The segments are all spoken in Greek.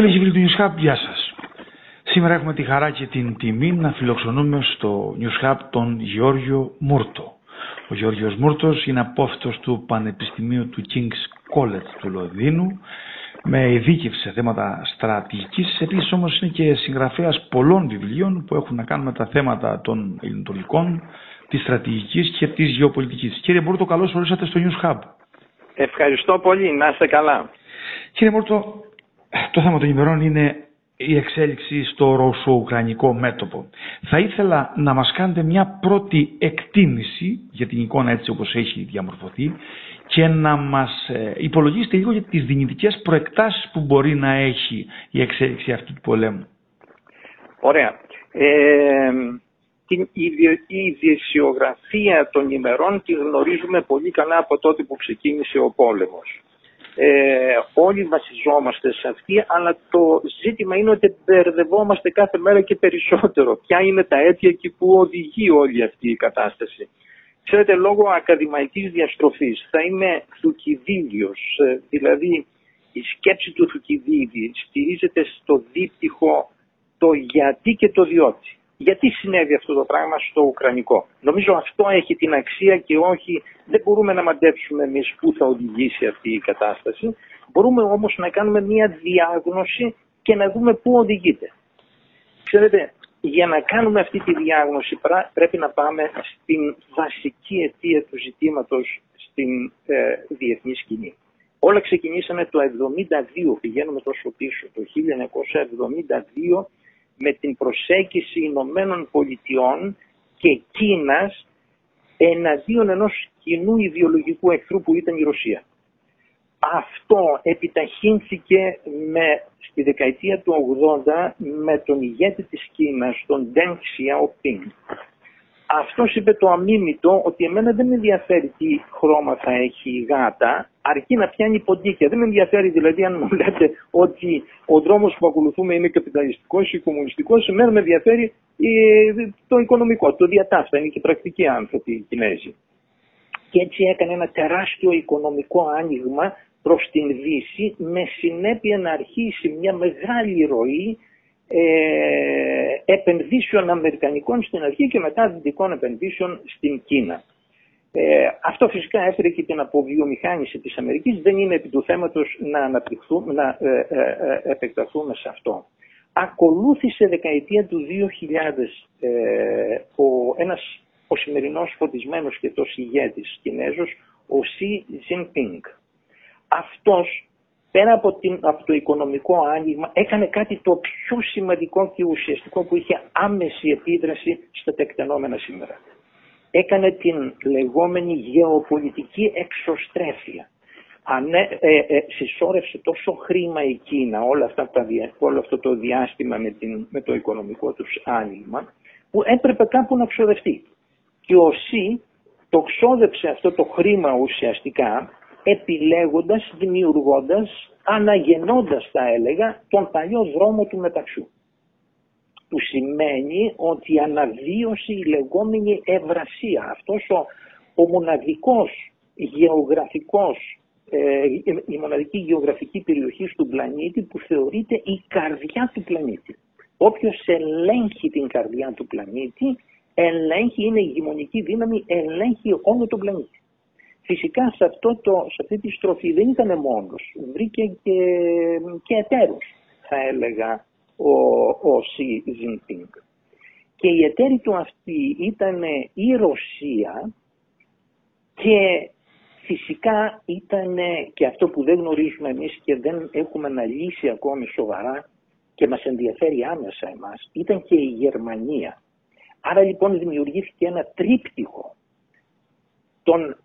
Φίλε και φίλοι του News Hub, γεια σας. Σήμερα έχουμε τη χαρά και την τιμή να φιλοξενούμε στο News Hub τον Γιώργιο Μούρτο. Ο Γιώργιος Μούρτος είναι απόφυτος του Πανεπιστημίου του King's College του Λονδίνου με ειδίκευση σε θέματα στρατηγικής. Επίσης όμως είναι και συγγραφέας πολλών βιβλίων που έχουν να κάνουν με τα θέματα των ελληνοτολικών, της στρατηγικής και της γεωπολιτικής. Κύριε Μούρτο, καλώς ορίσατε στο News Hub. Ευχαριστώ πολύ. Να είστε καλά. Κύριε Μούρτο, το θέμα των ημερών είναι η εξέλιξη στο ρωσο-ουκρανικό μέτωπο. Θα ήθελα να μας κάνετε μια πρώτη εκτίμηση για την εικόνα έτσι όπως έχει διαμορφωθεί και να μας ε, υπολογίσετε λίγο για τις δυνητικές προεκτάσεις που μπορεί να έχει η εξέλιξη αυτού του πολέμου. Ωραία. Ε, την ιδιαισιογραφία των ημερών τη γνωρίζουμε πολύ καλά από τότε που ξεκίνησε ο πόλεμος. Ε, όλοι βασιζόμαστε σε αυτή, αλλά το ζήτημα είναι ότι μπερδευόμαστε κάθε μέρα και περισσότερο. Ποια είναι τα αίτια και που οδηγεί όλη αυτή η κατάσταση. Ξέρετε, λόγω ακαδημαϊκής διαστροφής θα είμαι θουκυδίδιος, ε, δηλαδή η σκέψη του Θουκυδίδη στηρίζεται στο δίπτυχο το γιατί και το διότι. Γιατί συνέβη αυτό το πράγμα στο Ουκρανικό; Νομίζω αυτό έχει την αξία και όχι, δεν μπορούμε να μαντέψουμε εμείς πού θα οδηγήσει αυτή η κατάσταση. Μπορούμε όμως να κάνουμε μια διάγνωση και να δούμε πού οδηγείται. Ξέρετε, για να κάνουμε αυτή τη διάγνωση πρέπει να πάμε στην βασική αιτία του ζητήματος στην ε, διεθνή σκηνή. Όλα ξεκινήσαμε το 1972, πηγαίνουμε τόσο πίσω, το 1972 με την προσέγγιση Ηνωμένων Πολιτειών και Κίνας εναντίον ενός κοινού ιδεολογικού εχθρού που ήταν η Ρωσία. Αυτό επιταχύνθηκε με, στη δεκαετία του 80 με τον ηγέτη της Κίνας, τον Deng Xiaoping. Αυτός είπε το αμίμητο ότι εμένα δεν με ενδιαφέρει τι χρώμα θα έχει η γάτα, αρκεί να πιάνει ποντίκια. Δεν με ενδιαφέρει δηλαδή αν μου λέτε ότι ο δρόμος που ακολουθούμε είναι καπιταλιστικός ή κομμουνιστικός. Εμένα με ενδιαφέρει το οικονομικό, το διατάφτα. Είναι και πρακτικοί άνθρωποι οι Κινέζοι. Και έτσι έκανε ένα τεράστιο οικονομικό άνοιγμα προς την Δύση με συνέπεια να αρχίσει μια μεγάλη ροή ε, επενδύσεων αμερικανικών στην αρχή και μετά δυτικών επενδύσεων στην Κίνα. Ε, αυτό φυσικά έφερε και την αποβιομηχάνηση της Αμερικής. Δεν είναι επί του θέματος να, αναπτυχθούμε, να ε, ε, ε, επεκταθούμε σε αυτό. Ακολούθησε δεκαετία του 2000 ε, ο, ένας, ο σημερινός φωτισμένος και τόσο ηγέτης Κινέζος, ο Xi Jinping. Αυτός πέρα από, την, από το οικονομικό άνοιγμα, έκανε κάτι το πιο σημαντικό και ουσιαστικό που είχε άμεση επίδραση στα τεκτενόμενα σήμερα. Έκανε την λεγόμενη γεωπολιτική εξωστρέφεια. Ανέ, ε, ε, συσσόρευσε τόσο χρήμα η Κίνα όλα αυτά τα, όλο αυτό το διάστημα με, την, με το οικονομικό τους άνοιγμα που έπρεπε κάπου να ξοδευτεί. Και ο ΣΥ το ξόδεψε αυτό το χρήμα ουσιαστικά επιλέγοντας, δημιουργώντας, αναγεννώντας θα έλεγα τον παλιό δρόμο του μεταξού. Που σημαίνει ότι αναβίωσε η λεγόμενη ευρασία. Αυτός ο, ο μοναδικός γεωγραφικός, ε, η μοναδική γεωγραφική περιοχή του πλανήτη που θεωρείται η καρδιά του πλανήτη. Όποιος ελέγχει την καρδιά του πλανήτη, ελέγχει, είναι η γημονική δύναμη, ελέγχει όλο τον πλανήτη. Φυσικά σε, αυτό το, σε αυτή τη στροφή δεν ήταν μόνος, βρήκε και, και εταίρους θα έλεγα ο, ο Xi Jinping. Και η εταίροι του αυτή ήταν η Ρωσία και φυσικά ήταν και αυτό που δεν γνωρίζουμε εμείς και δεν έχουμε αναλύσει ακόμη σοβαρά και μας ενδιαφέρει άμεσα εμάς, ήταν και η Γερμανία. Άρα λοιπόν δημιουργήθηκε ένα τρίπτυχο των ε,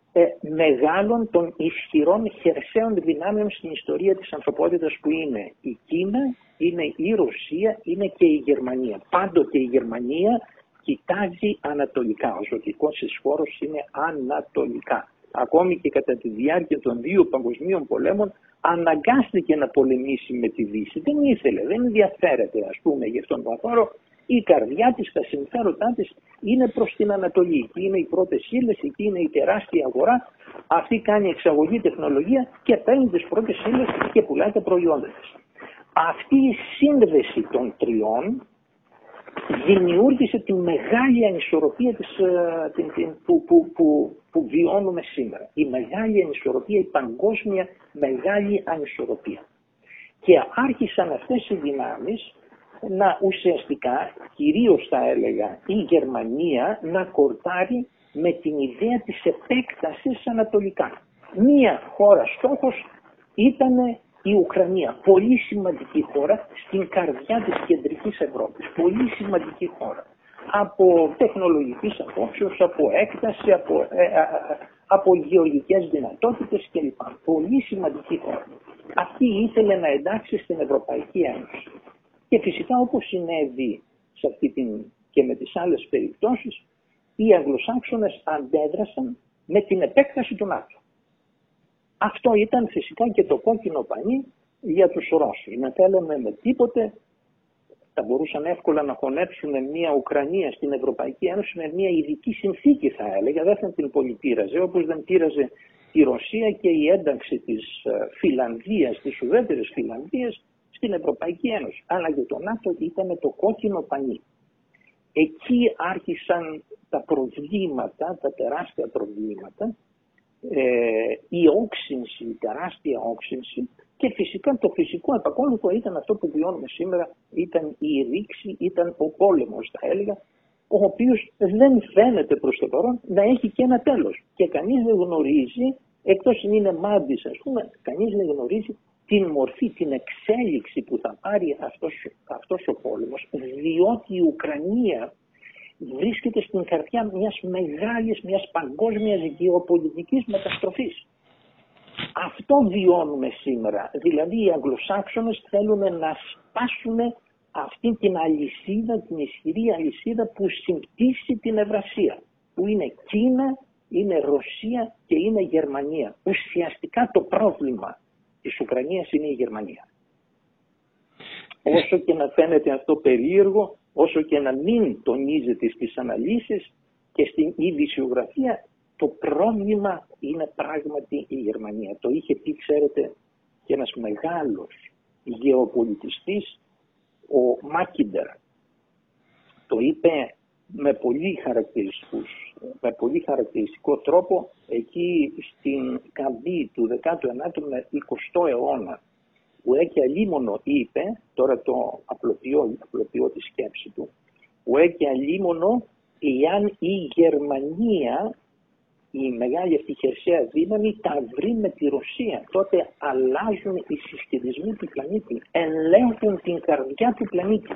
μεγάλων των ισχυρών χερσαίων δυνάμεων στην ιστορία της ανθρωπότητας που είναι η Κίνα, είναι η Ρωσία, είναι και η Γερμανία. Πάντοτε η Γερμανία κοιτάζει ανατολικά. Ο ζωτικός της χώρος είναι ανατολικά. Ακόμη και κατά τη διάρκεια των δύο παγκοσμίων πολέμων αναγκάστηκε να πολεμήσει με τη Δύση. Δεν ήθελε, δεν ενδιαφέρεται ας πούμε για αυτόν τον χώρο η καρδιά της, τα συμφέροντά της είναι προς την Ανατολή. Εκεί είναι οι πρώτες ύλες, εκεί είναι η τεράστια αγορά. Αυτή κάνει εξαγωγή τεχνολογία και παίρνει τις πρώτες ύλες και πουλάει τα προϊόντα της. Αυτή η σύνδεση των τριών δημιούργησε τη μεγάλη ανισορροπία της, ε, την, την, που, που, που, που βιώνουμε σήμερα. Η μεγάλη ανισορροπία, η παγκόσμια μεγάλη ανισορροπία. Και άρχισαν αυτές οι δυνάμεις να ουσιαστικά, κυρίως θα έλεγα η Γερμανία, να κορτάρει με την ιδέα της επέκτασης ανατολικά. Μία χώρα στόχος ήταν η Ουκρανία, πολύ σημαντική χώρα στην καρδιά της κεντρικής Ευρώπης, πολύ σημαντική χώρα. Από τεχνολογικής απόψεως, από έκταση, από, ε, ε, ε, από γεωργικές δυνατότητες κλπ. Πολύ σημαντική χώρα. Αυτή ήθελε να εντάξει στην Ευρωπαϊκή Ένωση. Και φυσικά όπως συνέβη σε αυτή την και με τις άλλες περιπτώσεις, οι Αγγλοσάξονες αντέδρασαν με την επέκταση του ΝΑΤΟ. Αυτό ήταν φυσικά και το κόκκινο πανί για τους Ρώσους. Να θέλαμε με τίποτε θα μπορούσαν εύκολα να χωνέψουν μια Ουκρανία στην Ευρωπαϊκή Ένωση με μια ειδική συνθήκη θα έλεγα, δεν θα την πολυπήραζε όπως δεν πήραζε η Ρωσία και η ένταξη της ε, Φιλανδίας, της ουδέτερης Φιλανδίας στην Ευρωπαϊκή Ένωση. Αλλά για το ΝΑΤΟ ήταν το κόκκινο πανί. Εκεί άρχισαν τα προβλήματα, τα τεράστια προβλήματα ε, η όξυνση, η τεράστια όξυνση και φυσικά το φυσικό επακόλουθο ήταν αυτό που βιώνουμε σήμερα, ήταν η ρήξη, ήταν ο πόλεμος θα έλεγα, ο οποίος δεν φαίνεται προς το παρόν να έχει και ένα τέλος. Και κανείς δεν γνωρίζει, εκτός αν είναι μάντης ας πούμε, κανείς δεν γνωρίζει την μορφή, την εξέλιξη που θα πάρει αυτός, αυτός ο πόλεμος, διότι η Ουκρανία βρίσκεται στην καρδιά μιας μεγάλης, μιας παγκόσμιας γεωπολιτικής μεταστροφής. Αυτό βιώνουμε σήμερα. Δηλαδή οι Αγγλοσάξονες θέλουν να σπάσουν αυτή την αλυσίδα, την ισχυρή αλυσίδα που συμπτύσσει την Ευρασία. Που είναι Κίνα, είναι Ρωσία και είναι Γερμανία. Ουσιαστικά το πρόβλημα της Ουκρανίας είναι η Γερμανία. Όσο και να φαίνεται αυτό περίεργο, όσο και να μην τονίζεται στις αναλύσεις και στην ειδησιογραφία, το πρόβλημα είναι πράγματι η Γερμανία. Το είχε πει, ξέρετε, και ένας μεγάλος γεωπολιτιστής, ο Μάκιντερ. Το είπε με πολύ, με πολύ χαρακτηριστικό τρόπο εκεί στην καμπή του 19ου με 20ου αιώνα που έχει αλίμονο είπε, τώρα το απλοποιώ, απλοποιώ τη σκέψη του, που έχει αλίμονο εάν η Γερμανία, η μεγάλη αυτή χερσαία δύναμη, τα βρει με τη Ρωσία. Τότε αλλάζουν οι συσχετισμοί του πλανήτη, ελέγχουν την καρδιά του πλανήτη.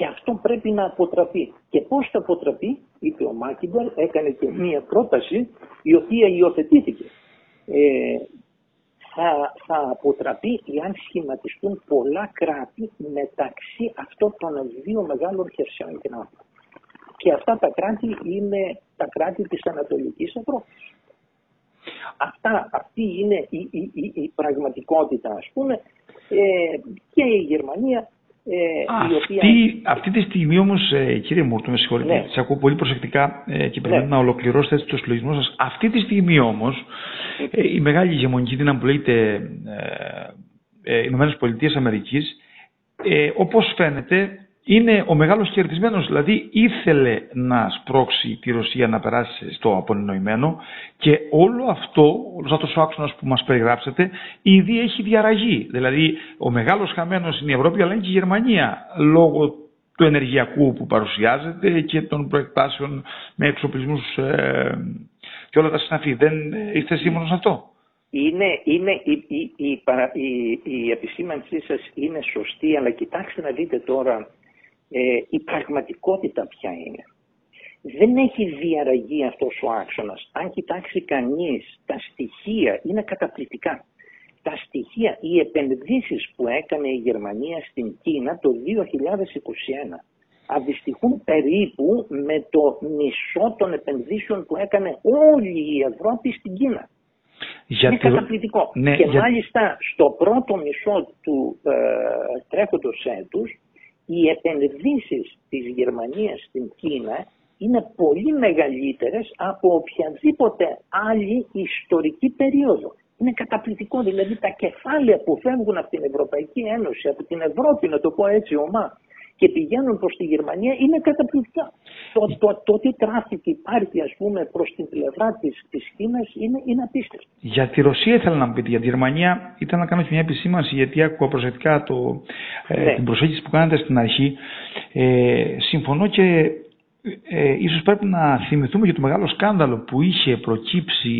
Και αυτό πρέπει να αποτραπεί. Και πώς θα αποτραπεί, είπε ο Μάκιντελ, έκανε και μία πρόταση η οποία υιοθετήθηκε. Ε, θα, θα αποτραπεί εάν σχηματιστούν πολλά κράτη μεταξύ αυτών των δύο μεγάλων χερσαίων κοινών. Και αυτά τα κράτη είναι τα κράτη της Ανατολικής Ευρώπης. Αυτά, αυτή είναι η, η, η, η πραγματικότητα ας πούμε ε, και η Γερμανία ε, αυτή, οποία... αυτή τη στιγμή όμως, ε, κύριε Μούρτο, με συγχωρείτε, ναι. ακούω πολύ προσεκτικά ε, και πρέπει ναι. να ολοκληρώσετε το συλλογισμό σας. Αυτή τη στιγμή όμως, ε, η μεγάλη ηγεμονική δύναμη που λέγεται ε, ε, Ηνωμένες Πολιτείες Αμερικής, ε, όπως φαίνεται, είναι ο μεγάλος κερδισμένος, δηλαδή ήθελε να σπρώξει τη Ρωσία να περάσει στο απονενοημένο και όλο αυτό, όλος αυτός ο άξονας που μας περιγράψετε, ήδη έχει διαραγεί. Δηλαδή ο μεγάλος χαμένος είναι η Ευρώπη αλλά είναι και η Γερμανία λόγω του ενεργειακού που παρουσιάζεται και των προεκτάσεων με εξοπλισμούς ε, και όλα τα συναφή. Δεν είστε σύμφωνο σε αυτό; Είναι, είναι, η, η, η, η, η επισήμανσή σας είναι σωστή, αλλά κοιτάξτε να δείτε τώρα ε, η πραγματικότητα ποια είναι. Δεν έχει διαραγεί αυτός ο άξονας. Αν κοιτάξει κανείς τα στοιχεία είναι καταπληκτικά. Τα στοιχεία, οι επενδύσεις που έκανε η Γερμανία στην Κίνα το 2021 αντιστοιχούν περίπου με το μισό των επενδύσεων που έκανε όλη η Ευρώπη στην Κίνα. Είναι καταπληκτικό. Ναι, και μάλιστα στο πρώτο μισό του ε, τρέχοντος έτους οι επενδύσεις της Γερμανίας στην Κίνα είναι πολύ μεγαλύτερες από οποιαδήποτε άλλη ιστορική περίοδο. είναι καταπληκτικό. Δηλαδή τα κεφάλαια που φεύγουν από την Ευρωπαϊκή Ένωση, από την Ευρώπη, να το πω έτσι ομά, και πηγαίνουν προς τη Γερμανία είναι καταπληκτικά. Το, το, το τι traffic υπάρχει ας πούμε προς την πλευρά της, της Κίνας είναι, είναι απίστευτο. Για τη Ρωσία ήθελα να μου πείτε, για τη Γερμανία ήταν να κάνω μια επισήμανση γιατί άκουγα προσεκτικά το, ε, ναι. την προσέγγιση που κάνατε στην αρχή. Ε, συμφωνώ και ε, ίσως πρέπει να θυμηθούμε για το μεγάλο σκάνδαλο που είχε προκύψει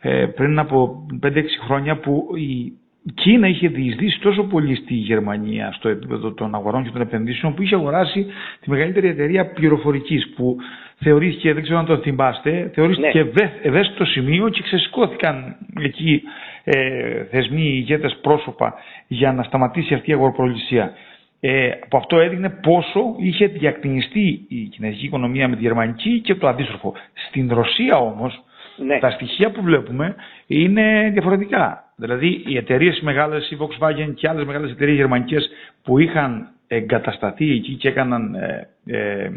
ε, πριν από 5-6 χρόνια που η η Κίνα είχε διεισδύσει τόσο πολύ στη Γερμανία στο επίπεδο των αγορών και των επενδύσεων που είχε αγοράσει τη μεγαλύτερη εταιρεία πληροφορικής που θεωρήθηκε, δεν ξέρω αν το θυμάστε, θεωρήθηκε ναι. ευαίσθητο σημείο και ξεσηκώθηκαν εκεί ε, θεσμοί, ηγέτες πρόσωπα για να σταματήσει αυτή η αγοροπολισία. Ε, από αυτό έδειχνε πόσο είχε διακτηνιστεί η κινέζικη οικονομία με τη γερμανική και το αντίστροφο. Στην Ρωσία όμως ναι. τα στοιχεία που βλέπουμε είναι διαφορετικά. Δηλαδή οι εταιρείες μεγάλες, η Volkswagen και άλλες μεγάλες εταιρείες γερμανικές που είχαν εγκατασταθεί εκεί και έκαναν, ε, ε,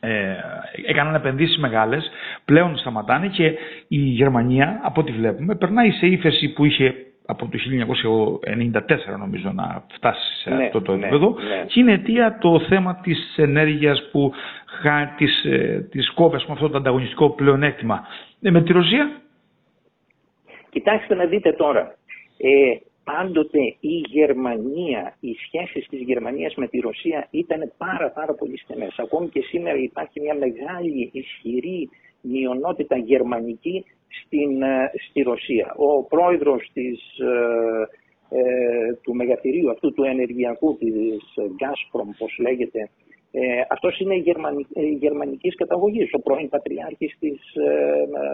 ε, έκαναν επενδύσεις μεγάλες, πλέον σταματάνε και η Γερμανία, από ό,τι βλέπουμε, περνάει σε ύφεση που είχε από το 1994 νομίζω να φτάσει σε ναι, αυτό το ναι, επίπεδο ναι, και είναι αιτία το θέμα της ενέργειας που της, ε, της κόβες με αυτό το ανταγωνιστικό πλεονέκτημα. Ε, με τη Ρωσία; Κοιτάξτε να δείτε τώρα. Ε, πάντοτε η Γερμανία, οι σχέσεις της Γερμανίας με τη Ρωσία ήταν πάρα πάρα πολύ στενές. Ακόμη και σήμερα υπάρχει μια μεγάλη ισχυρή μειονότητα γερμανική στην, ε, στη Ρωσία. Ο πρόεδρος της, ε, ε, του μεγαθυρίου αυτού του ενεργειακού της Gazprom, πώς λέγεται, ε, αυτός είναι γερμανικ, ε, γερμανικής καταγωγής. Ο πρώην πατριάρχης της ε,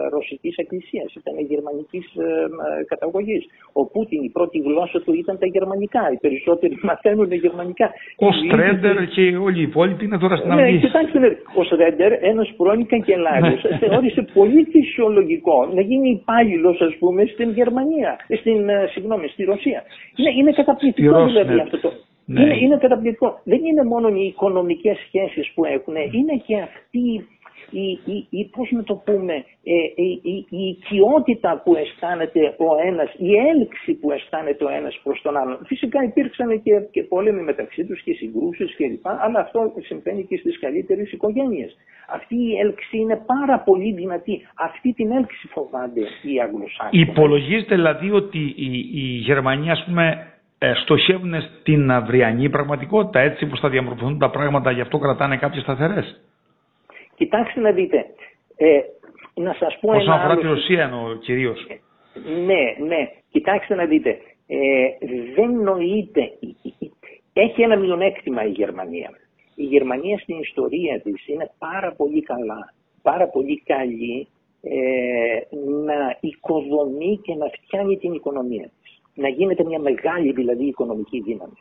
Ρωσικής Εκκλησίας ήταν γερμανικής ε, καταγωγής. Ο Πούτιν η πρώτη γλώσσα του ήταν τα γερμανικά. Οι περισσότεροι μαθαίνουν γερμανικά. Ο Στρέντερ και όλοι οι υπόλοιποι είναι τώρα στην ναι, Αυγή. Ναι, κοιτάξτε, ο Στρέντερ, ένας πρώην καγκελάριος, ναι. θεώρησε πολύ φυσιολογικό να γίνει υπάλληλος, ας πούμε, στην Γερμανία, στην, ε, συγγνώμη, στη Ρωσία. Είναι, είναι καταπληκτικό δηλαδή αυτό το. Ναι. Είναι, είναι καταπληκτικό. Δεν είναι μόνο οι οικονομικές σχέσεις που έχουν, είναι και αυτή η, η, η πώς να το πούμε, ε, η, η, η οικειότητα που αισθάνεται ο ένας, η έλξη που αισθάνεται ο ένας προς τον άλλον. Φυσικά υπήρξαν και, και πόλεμοι μεταξύ τους και συγκρούσεις κλπ. Αλλά αυτό συμβαίνει και στις καλύτερες οικογένειες. Αυτή η έλξη είναι πάρα πολύ δυνατή. Αυτή την έλξη φοβάται οι Αγγλοσάξοι. Υπολογίζεται δηλαδή ότι η, η Γερμανία ας πούμε ε, στοχεύουν στην αυριανή πραγματικότητα, έτσι που θα διαμορφωθούν τα πράγματα, γι' αυτό κρατάνε κάποιες σταθερές. Κοιτάξτε να δείτε. Ε, να σας πω Όσον αφορά τη Ρωσία εννοώ κυρίως. Ναι, ναι. Κοιτάξτε να δείτε. Ε, δεν νοείται. Έχει ένα μειονέκτημα η Γερμανία. Η Γερμανία στην ιστορία της είναι πάρα πολύ καλά, πάρα πολύ καλή ε, να οικοδομεί και να φτιάνει την οικονομία να γίνεται μια μεγάλη δηλαδή οικονομική δύναμη.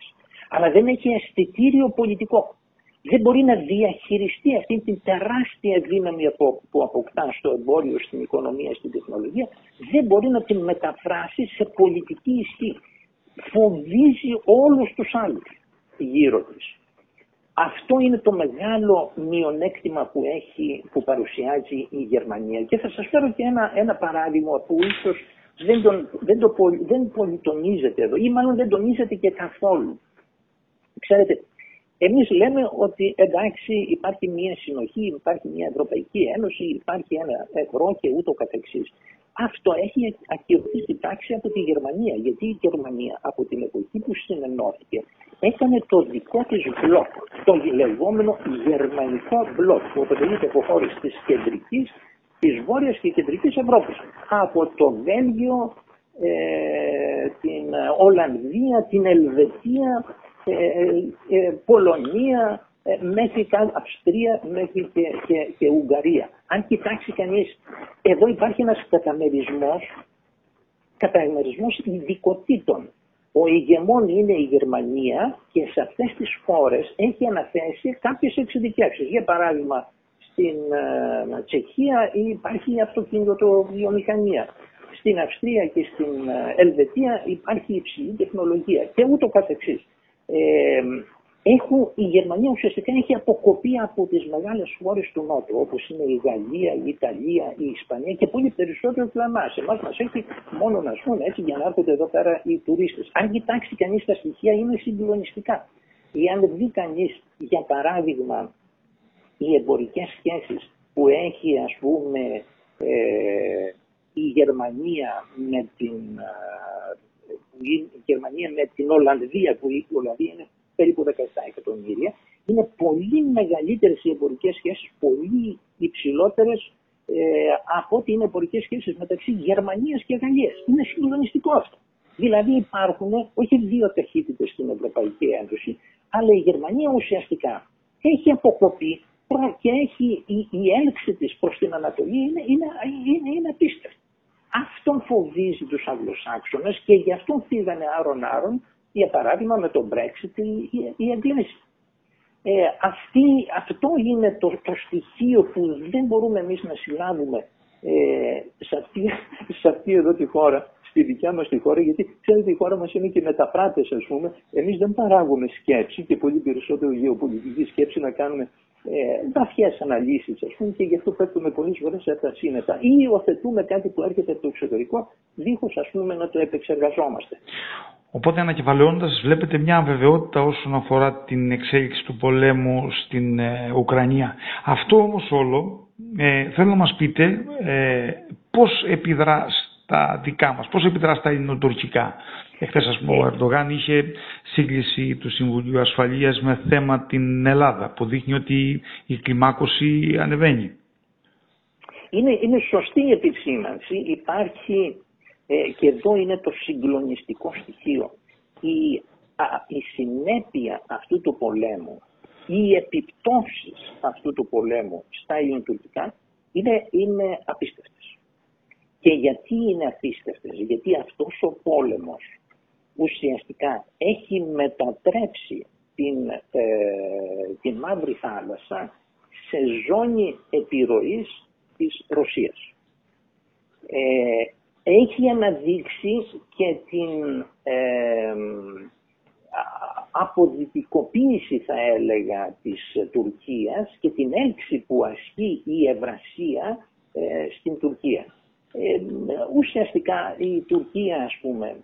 Αλλά δεν έχει αισθητήριο πολιτικό. Δεν μπορεί να διαχειριστεί αυτή την τεράστια δύναμη που αποκτά στο εμπόριο, στην οικονομία, στην τεχνολογία. Δεν μπορεί να την μεταφράσει σε πολιτική ισχύ. Φοβίζει όλους τους άλλους γύρω της. Αυτό είναι το μεγάλο μειονέκτημα που, έχει, που παρουσιάζει η Γερμανία. Και θα σας φέρω και ένα, ένα παράδειγμα που ίσως δεν, τον, δεν, το, δεν πολυτονίζεται εδώ ή μάλλον δεν τονίζεται και καθόλου. Ξέρετε, εμείς λέμε ότι εντάξει υπάρχει μια συνοχή, υπάρχει μια Ευρωπαϊκή Ένωση, υπάρχει ένα ευρώ και ούτω καθεξής. Αυτό έχει ακυρωθεί στην πράξη από τη Γερμανία, γιατί η Γερμανία από την εποχή που συνενώθηκε έκανε το δικό της μπλοκ, το λεγόμενο γερμανικό μπλοκ, που αποτελείται από χώρες της κεντρικής της Βόρειας και Κεντρικής Ευρώπης. Από το Βέλγιο, ε, την Ολλανδία, την Ελβετία, ε, ε, Πολωνία, μέχρι Αυστρία, μέχρι και, και, και Ουγγαρία. Αν κοιτάξει κανείς, εδώ υπάρχει ένας καταμερισμός, καταμερισμός ειδικοτήτων. Ο ηγεμόν είναι η Γερμανία και σε αυτές τις χώρες έχει αναθέσει κάποιες εξειδικεύσεις. Για παράδειγμα, στην ε, Τσεχία υπάρχει αυτοκίνητο βιομηχανία. Στην Αυστρία και στην ε, Ελβετία υπάρχει υψηλή τεχνολογία και ούτω καθεξής. Ε, έχουν, η Γερμανία ουσιαστικά έχει αποκοπεί από τις μεγάλες χώρες του Νότου, όπως είναι η Γαλλία, η Ιταλία, η Ισπανία και πολύ περισσότερο από εμάς. Εμάς μας έχει μόνο να πούμε έτσι για να έρχονται εδώ πέρα οι τουρίστες. Αν κοιτάξει κανείς τα στοιχεία είναι συγκλονιστικά. Ή αν δει κανείς, για παράδειγμα, οι εμπορικές σχέσεις που έχει ας πούμε ε, η Γερμανία με την, ε, η Γερμανία με την Ολλανδία, που η Ολλανδία είναι περίπου 17 εκατομμύρια, είναι πολύ μεγαλύτερες οι εμπορικές σχέσεις, πολύ υψηλότερες ε, από ότι είναι εμπορικές σχέσεις μεταξύ Γερμανίας και Γαλλίας. Είναι συγκλονιστικό αυτό. Δηλαδή υπάρχουν όχι δύο ταχύτητες στην Ευρωπαϊκή Ένωση, αλλά η Γερμανία ουσιαστικά έχει αποκοπεί και έχει η, η έλξη της προς την Ανατολή είναι, είναι, είναι, είναι απίστευτη. Αυτόν φοβίζει τους Αγγλοσάξονες και γι' αυτό φύγανε άρον-άρον, για παράδειγμα με τον Brexit οι, οι Αγγλές. Ε, αυτή, αυτό είναι το, το στοιχείο που δεν μπορούμε εμείς να συλλάβουμε ε, σε, αυτή, σε αυτή εδώ τη χώρα, στη δικιά μας τη χώρα, γιατί ξέρετε η χώρα μας είναι και μεταπράτες ας πούμε. Εμείς δεν παράγουμε σκέψη και πολύ περισσότερο γεωπολιτική σκέψη να κάνουμε ε, βαθιέ αναλύσεις, ας πούμε, και γι' αυτό πέφτουμε πολλές φορές σε τα σύννετα. Ή υιοθετούμε κάτι που έρχεται από το εξωτερικό, δίχως ας πούμε να το επεξεργαζόμαστε. Οπότε ανακεφαλαιώνοντας, βλέπετε μια αβεβαιότητα όσον αφορά την εξέλιξη του πολέμου στην ε, Ουκρανία. Αυτό όμως όλο ε, θέλω να μας πείτε ε, πώς επιδρά στα δικά μας, πώς επιδρά στα ελληνοτουρκικά; Εχθές, ας πούμε, ο Ερντογάν είχε σύγκληση του Συμβουλίου Ασφαλείας με θέμα την Ελλάδα, που δείχνει ότι η κλιμάκωση ανεβαίνει. Είναι, είναι σωστή η επισήμανση. Υπάρχει, ε, και εδώ είναι το συγκλονιστικό στοιχείο, η, η συνέπεια αυτού του πολέμου, οι επιπτώσεις αυτού του πολέμου στα ελληνοτουρκικά είναι, είναι απίστευτες. Και γιατί είναι απίστευτες, γιατί αυτός ο πόλεμος ουσιαστικά έχει μετατρέψει την, ε, την Μαύρη Θάλασσα σε ζώνη επιρροής της Ρωσίας. Ε, έχει αναδείξει και την ε, αποδυτικοποίηση θα έλεγα της Τουρκίας και την έλξη που ασκεί η Ευρασία ε, στην Τουρκία. Ε, ουσιαστικά η Τουρκία ας πούμε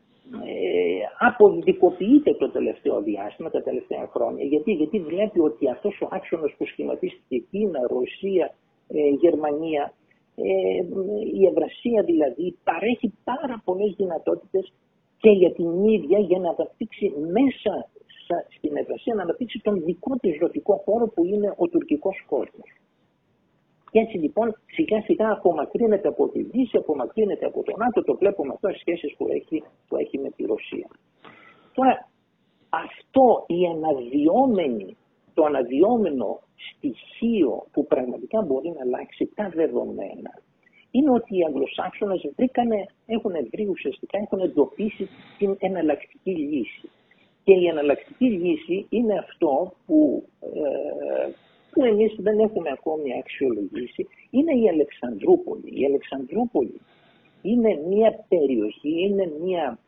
ε, αποδικοποιείται το τελευταίο διάστημα, τα τελευταία χρόνια. Γιατί, γιατί βλέπει ότι αυτός ο άξονας που σχηματίστηκε Κίνα, Ρωσία, ε, Γερμανία, ε, η Ευρασία δηλαδή παρέχει πάρα πολλές δυνατότητες και για την ίδια για να αναπτύξει μέσα στην Ευρασία να αναπτύξει τον δικό της ζωτικό χώρο που είναι ο τουρκικός κόσμος. Και έτσι λοιπόν σιγά σιγά απομακρύνεται από τη Δύση, απομακρύνεται από τον ΝΑΤΟ, το βλέπουμε αυτό στις σχέσεις που έχει, που έχει με τη Ρωσία. Τώρα αυτό η αναδυόμενη, το αναδυόμενο στοιχείο που πραγματικά μπορεί να αλλάξει τα δεδομένα είναι ότι οι Αγγλοσάξονες βρήκανε, έχουν βρει ουσιαστικά, έχουν εντοπίσει την εναλλακτική λύση. Και η εναλλακτική λύση είναι αυτό που ε, που εμείς δεν έχουμε ακόμη αξιολογήσει είναι η Αλεξανδρούπολη. Η Αλεξανδρούπολη είναι μια περιοχή, είναι μια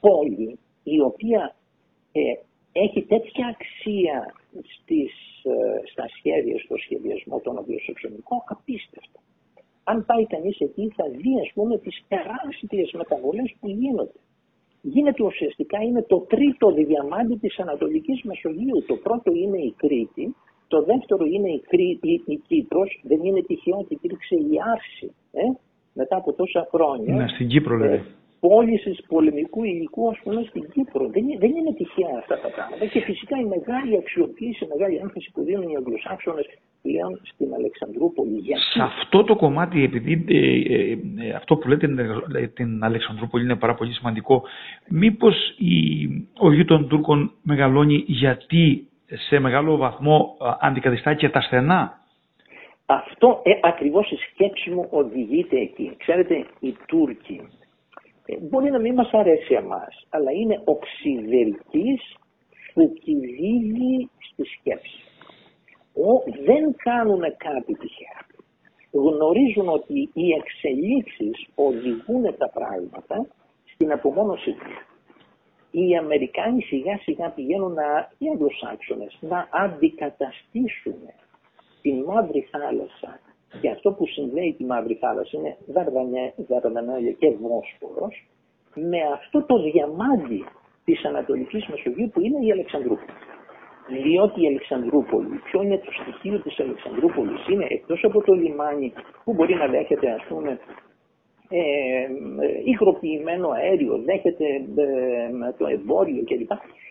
πόλη η οποία ε, έχει τέτοια αξία στις, ε, στα σχέδια, στο σχεδιασμό των αγγλοσαξονικών απίστευτο. Αν πάει κανείς εκεί θα δει ας πούμε τις τεράστιες μεταβολές που γίνονται. Γίνεται ουσιαστικά, είναι το τρίτο διαμάντι της Ανατολικής Μεσογείου. Το πρώτο είναι η Κρήτη, το δεύτερο είναι η, Κρή, η, η Κύπρος, δεν είναι τυχαίο ότι υπήρξε η άρση ε, μετά από τόσα χρόνια. Ναι, στην Κύπρο δηλαδή. Ε, πώλησης πολεμικού υλικού, ας πούμε, στην Κύπρο. Δεν, δεν είναι τυχαία αυτά τα πράγματα. Και φυσικά η μεγάλη αξιοποίηση, η μεγάλη έμφαση που δίνουν οι Αγγλοσάξονες πλέον στην Αλεξανδρούπολη. Γιατί... Σε αυτό το κομμάτι, επειδή ε, ε, ε αυτό που λέτε ε, την Αλεξανδρούπολη είναι πάρα πολύ σημαντικό, μήπως ο γη των Τούρκων μεγαλώνει γιατί σε μεγάλο βαθμό αντικαθιστά και τα στενά. Αυτό ε, ακριβώς η σκέψη μου οδηγείται εκεί. Ξέρετε, οι Τούρκοι ε, μπορεί να μην μας αρέσει εμάς, αλλά είναι οξυδερκής που κυλίδει στη σκέψη. Ο, δεν κάνουν κάτι τυχαία. Γνωρίζουν ότι οι εξελίξεις οδηγούν τα πράγματα στην απομόνωσή τους. Οι Αμερικάνοι σιγά σιγά πηγαίνουν να, οι Αγγλοσάξονες να αντικαταστήσουν τη Μαύρη Θάλασσα και αυτό που συνδέει τη Μαύρη Θάλασσα είναι Δαρδανέλια και Βόσπορος με αυτό το διαμάντι της Ανατολικής Μεσογείου που είναι η Αλεξανδρούπολη. Διότι η Αλεξανδρούπολη, ποιο είναι το στοιχείο της Αλεξανδρούπολης, είναι εκτός από το λιμάνι που μπορεί να δέχεται ας πούμε ε, υγροποιημένο αέριο, δέχεται ε, το εμπόριο κλπ.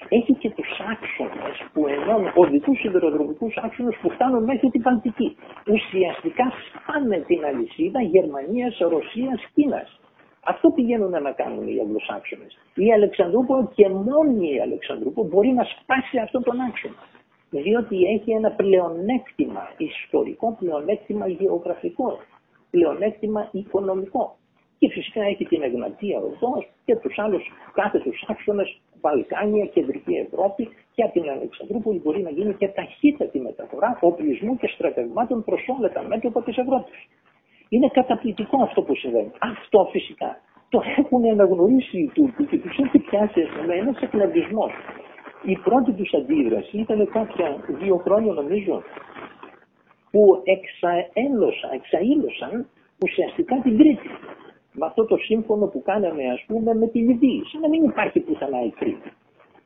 Έχει και τους άξονες που ενώνουν οδικούς σιδηροδρομικούς άξονες που φτάνουν μέχρι την Παλτική. Ουσιαστικά σπάνε την αλυσίδα Γερμανίας, Ρωσίας, Κίνας. Αυτό πηγαίνουν να κάνουν οι Αγγλοσάξονε. Η Αλεξανδρούπολη και μόνη η Αλεξανδρούπολη μπορεί να σπάσει αυτόν τον άξονα. Διότι έχει ένα πλεονέκτημα ιστορικό, πλεονέκτημα γεωγραφικό, πλεονέκτημα οικονομικό. Και φυσικά έχει την Εγνατία οδό και τους άλλους κάθετου άξονες, Βαλκάνια, Κεντρική Ευρώπη και από την Αλεξανδρούπολη μπορεί να γίνει και ταχύτατη μεταφορά οπλισμού και στρατευμάτων προς όλα τα μέτωπα της Ευρώπης. Είναι καταπληκτικό αυτό που συμβαίνει. Αυτό φυσικά το έχουν αναγνωρίσει οι Τούρκοι και τους έχει πιάσει με ένας εκνευρισμό. Η πρώτη τους αντίδραση ήταν κάποια δύο χρόνια νομίζω που εξαέλωσαν, εξαήλωσαν ουσιαστικά την Κρήτη. Με αυτό το σύμφωνο που κάναμε ας πούμε με τη Λιβύη, σαν να μην υπάρχει πουθενά η Κρήτη.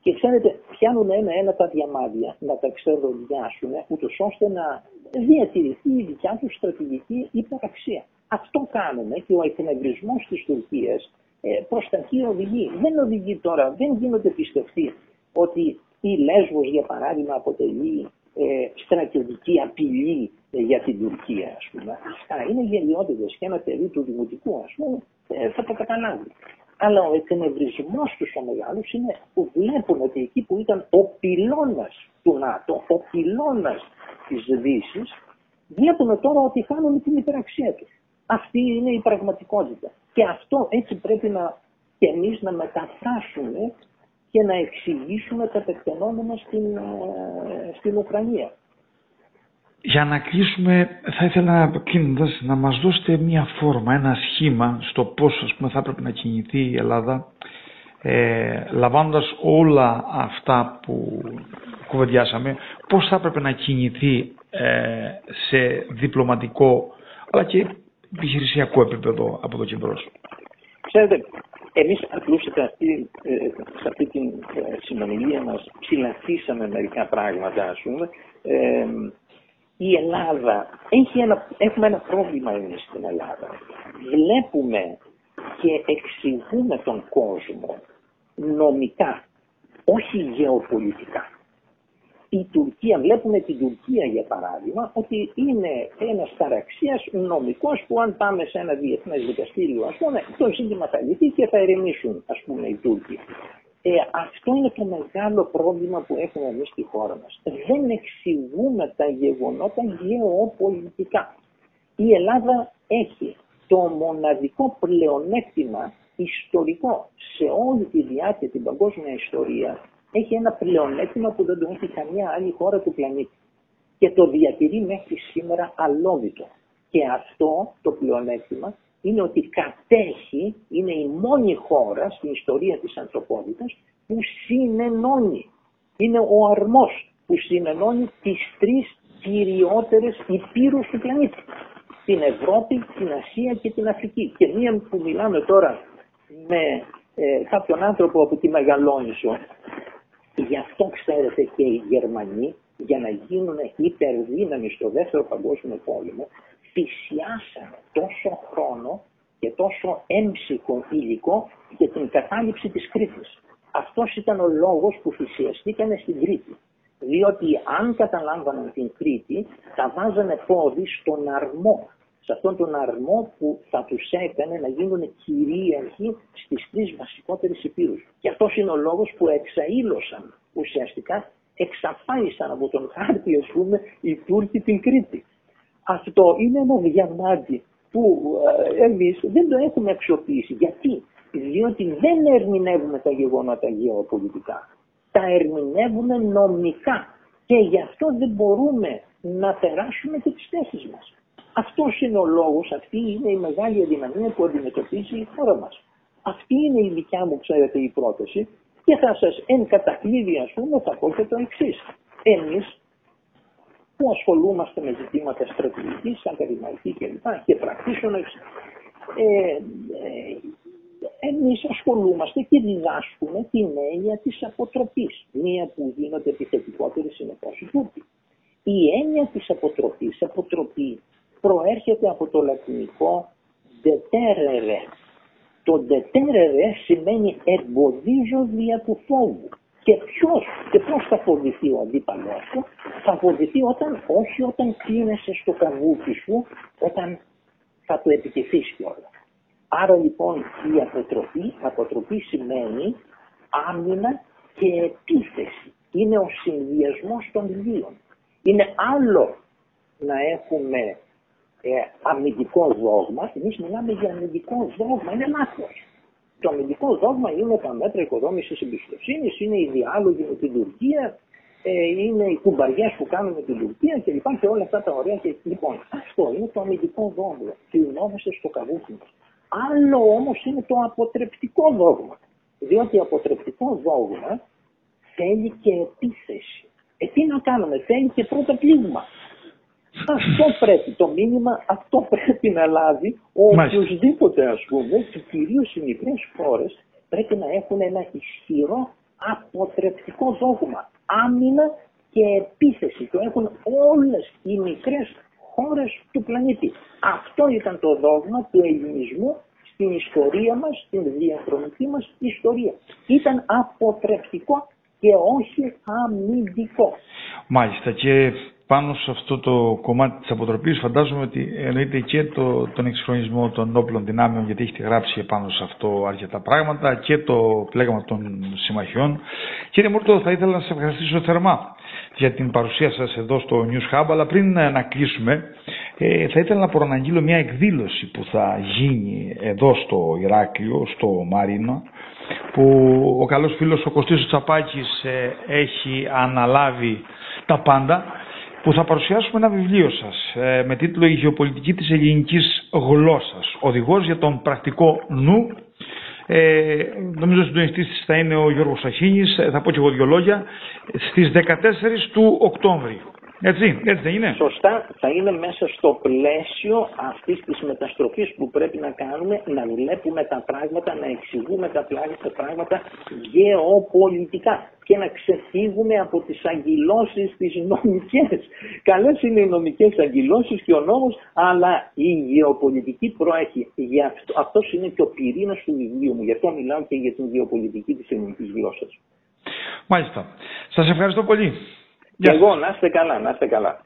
Και ξέρετε, πιάνουν ένα-ένα τα διαμάδια να τα ξεροδιάσουν, ούτως ώστε να διατηρηθεί η δικιά τους στρατηγική υπεραξία. Αυτό κάνουμε και ο εκνευρισμός της Τουρκίας ε, προς τα εκεί οδηγεί. Δεν οδηγεί τώρα, δεν γίνονται πιστευτοί ότι η Λέσβος για παράδειγμα αποτελεί ε, στρατιωτική απειλή ε, για την Τουρκία ας πούμε. Αυτά είναι γελιότητες και ένα παιδί του δημοτικού ας πούμε ε, θα το καταλάβει. Αλλά ο εκνευρισμός τους ο μεγάλος είναι που βλέπουν ότι εκεί που ήταν ο πυλώνας του ΝΑΤΟ, ο πυλώνας της Δύσης, βλέπουν τώρα ότι χάνουν την υπεραξία τους. Αυτή είναι η πραγματικότητα. Και αυτό έτσι πρέπει να και εμείς να μεταφράσουμε και να εξηγήσουμε τα τεκτενόμενα στην, ε, στην Ουκρανία. Για να κλείσουμε, θα ήθελα κλείνοντας να μας δώσετε μια φόρμα, ένα σχήμα στο πώς ας πούμε, θα έπρεπε να κινηθεί η Ελλάδα ε, λαμβάνοντας όλα αυτά που κουβεντιάσαμε, πώς θα έπρεπε να κινηθεί ε, σε διπλωματικό αλλά και επιχειρησιακό επίπεδο από εδώ και μπρος. Ξέρετε, εμείς απλούσατε αυτή, ε, σε αυτή την ε, συνομιλία μας ψηλαθήσαμε μερικά πράγματα, ας πούμε, ε, η Ελλάδα, έχει ένα, έχουμε ένα πρόβλημα εμείς στην Ελλάδα. Βλέπουμε και εξηγούμε τον κόσμο νομικά, όχι γεωπολιτικά. Η Τουρκία, βλέπουμε την Τουρκία για παράδειγμα, ότι είναι ένας ταραξία νομικός που αν πάμε σε ένα διεθνές δικαστήριο, ας πούμε, το ζήτημα θα λυθεί και θα ερεμήσουν, ας πούμε, οι Τούρκοι. Ε, αυτό είναι το μεγάλο πρόβλημα που έχουμε εμείς στη χώρα μας. Δεν εξηγούμε τα γεγονότα γεωπολιτικά. Η Ελλάδα έχει το μοναδικό πλεονέκτημα ιστορικό σε όλη τη διάρκεια την παγκόσμια ιστορία έχει ένα πλεονέκτημα που δεν το έχει καμία άλλη χώρα του πλανήτη και το διατηρεί μέχρι σήμερα αλόβητο. Και αυτό το πλεονέκτημα είναι ότι κατέχει, είναι η μόνη χώρα στην ιστορία της ανθρωπότητας που συνενώνει. Είναι ο αρμός που συνενώνει τις τρεις κυριότερες υπήρους του πλανήτη. Την Ευρώπη, την Ασία και την Αφρική. Και μία που μιλάμε τώρα με ε, κάποιον άνθρωπο από τη Μεγαλόνισο, γι' αυτό ξέρετε και οι Γερμανοί, για να γίνουν υπερδύναμοι στο δεύτερο παγκόσμιο πόλεμο, θυσιάσαν τόσο χρόνο και τόσο έμψυχο υλικό για την κατάληψη της Κρήτης. Αυτός ήταν ο λόγος που θυσιαστήκανε στην Κρήτη. Διότι αν καταλάμβαναν την Κρήτη, θα βάζανε πόδι στον αρμό. Σε αυτόν τον αρμό που θα τους έκανε να γίνουν κυρίαρχοι στις τρεις βασικότερες υπήρους. Και αυτός είναι ο λόγος που εξαήλωσαν ουσιαστικά, εξαφάνισαν από τον χάρτη, ας πούμε, οι Τούρκοι την Κρήτη. Αυτό είναι ένα διαμάντι που ε, εμείς δεν το έχουμε αξιοποιήσει. Γιατί; Διότι δεν ερμηνεύουμε τα γεγονότα γεωπολιτικά. Τα ερμηνεύουμε νομικά. Και γι' αυτό δεν μπορούμε να περάσουμε και τις θέσεις μας. Αυτός είναι ο λόγος, αυτή είναι η μεγάλη αδυναμία που αντιμετωπίζει η χώρα μας. Αυτή είναι η δικιά μου, ξέρετε, η πρόταση Και θα σας εν κατακλείδη ας πούμε θα πω και το εξής. Εμείς που ασχολούμαστε με ζητήματα στρατηγικής, ακαδημαϊκή κλπ. και practitioners, ε, ε, εμείς ασχολούμαστε και διδάσκουμε την έννοια της αποτροπής. Μία που γίνονται επιθετικότερη συνεπώς η Τούρκη. Η έννοια της αποτροπής, αποτροπή, προέρχεται από το λατινικό deterere. Το deterere σημαίνει εμποδίζω δια του φόβου. Και ποιος και πώς θα φοβηθεί ο αντίπαλός σου, θα φοβηθεί όταν, όχι όταν κλείνεσαι στο καβούκι σου, όταν θα του επιτεθείς κιόλας. Άρα λοιπόν η αποτροπή, αποτροπή σημαίνει άμυνα και επίθεση. Είναι ο συνδυασμός των δύο. Είναι άλλο να έχουμε ε, αμυντικός δόγμα, εμείς μιλάμε για αμυντικό δόγμα, είναι λάθος. Το αμυντικό δόγμα είναι τα μέτρα οικοδόμησης εμπιστοσύνης, είναι οι διάλογοι με την Τουρκία, ε, είναι οι κουμπαριές που κάνουν με την Τουρκία και λοιπά και όλα αυτά τα ωραία. Και, λοιπόν, αυτό είναι το αμυντικό δόγμα. Κλεινόμαστε στο καβούκι μας. Άλλο όμως είναι το αποτρεπτικό δόγμα. Διότι αποτρεπτικό δόγμα θέλει και επίθεση. Ε, τι να κάνουμε, θέλει και πρώτο πλήγμα. Αυτό πρέπει, το μήνυμα αυτό πρέπει να λάβει ο οποιοδήποτε ας πούμε και κυρίως οι μικρές χώρες πρέπει να έχουν ένα ισχυρό αποτρεπτικό δόγμα. Άμυνα και επίθεση. Το έχουν όλες οι μικρές χώρες του πλανήτη. Αυτό ήταν το δόγμα του ελληνισμού στην ιστορία μας, στην διαχρονική μας ιστορία. Ήταν αποτρεπτικό και όχι αμυντικό. Μάλιστα και πάνω σε αυτό το κομμάτι της αποτροπής φαντάζομαι ότι εννοείται και το, τον εξυγχρονισμό των όπλων δυνάμεων γιατί έχετε γράψει πάνω σε αυτό αρκετά πράγματα και το πλέγμα των συμμαχιών. Κύριε Μούρτο θα ήθελα να σας ευχαριστήσω θερμά για την παρουσία σας εδώ στο News Hub αλλά πριν να κλείσουμε ε, θα ήθελα να προαναγγείλω μια εκδήλωση που θα γίνει εδώ στο Ηράκλειο, στο Μαρίνα που ο καλός φίλος ο Κωστής Τσαπάκης ε, έχει αναλάβει τα πάντα που θα παρουσιάσουμε ένα βιβλίο σας ε, με τίτλο «Η γεωπολιτική της ελληνικής γλώσσας. Οδηγός για τον πρακτικό νου». Ε, νομίζω ότι συντονιστής θα είναι ο Γιώργος Σαχίνης, ε, θα πω και εγώ δύο λόγια, στις 14 του Οκτώβρη. Έτσι, έτσι δεν είναι. Σωστά, θα είναι μέσα στο πλαίσιο αυτής της μεταστροφής που πρέπει να κάνουμε, να βλέπουμε τα πράγματα, να εξηγούμε τα πράγματα γεωπολιτικά και να ξεφύγουμε από τις αγκυλώσει τις νομικές. Καλές είναι οι νομικές αγκυλώσει και ο νόμος, αλλά η γεωπολιτική προέχει. Γι αυτό, αυτός είναι και ο πυρήνας του βιβλίου μου. Γι' αυτό μιλάω και για την γεωπολιτική της ελληνικής γλώσσας. Μάλιστα. Σας ευχαριστώ πολύ. Και εγώ να είστε καλά, να είστε καλά.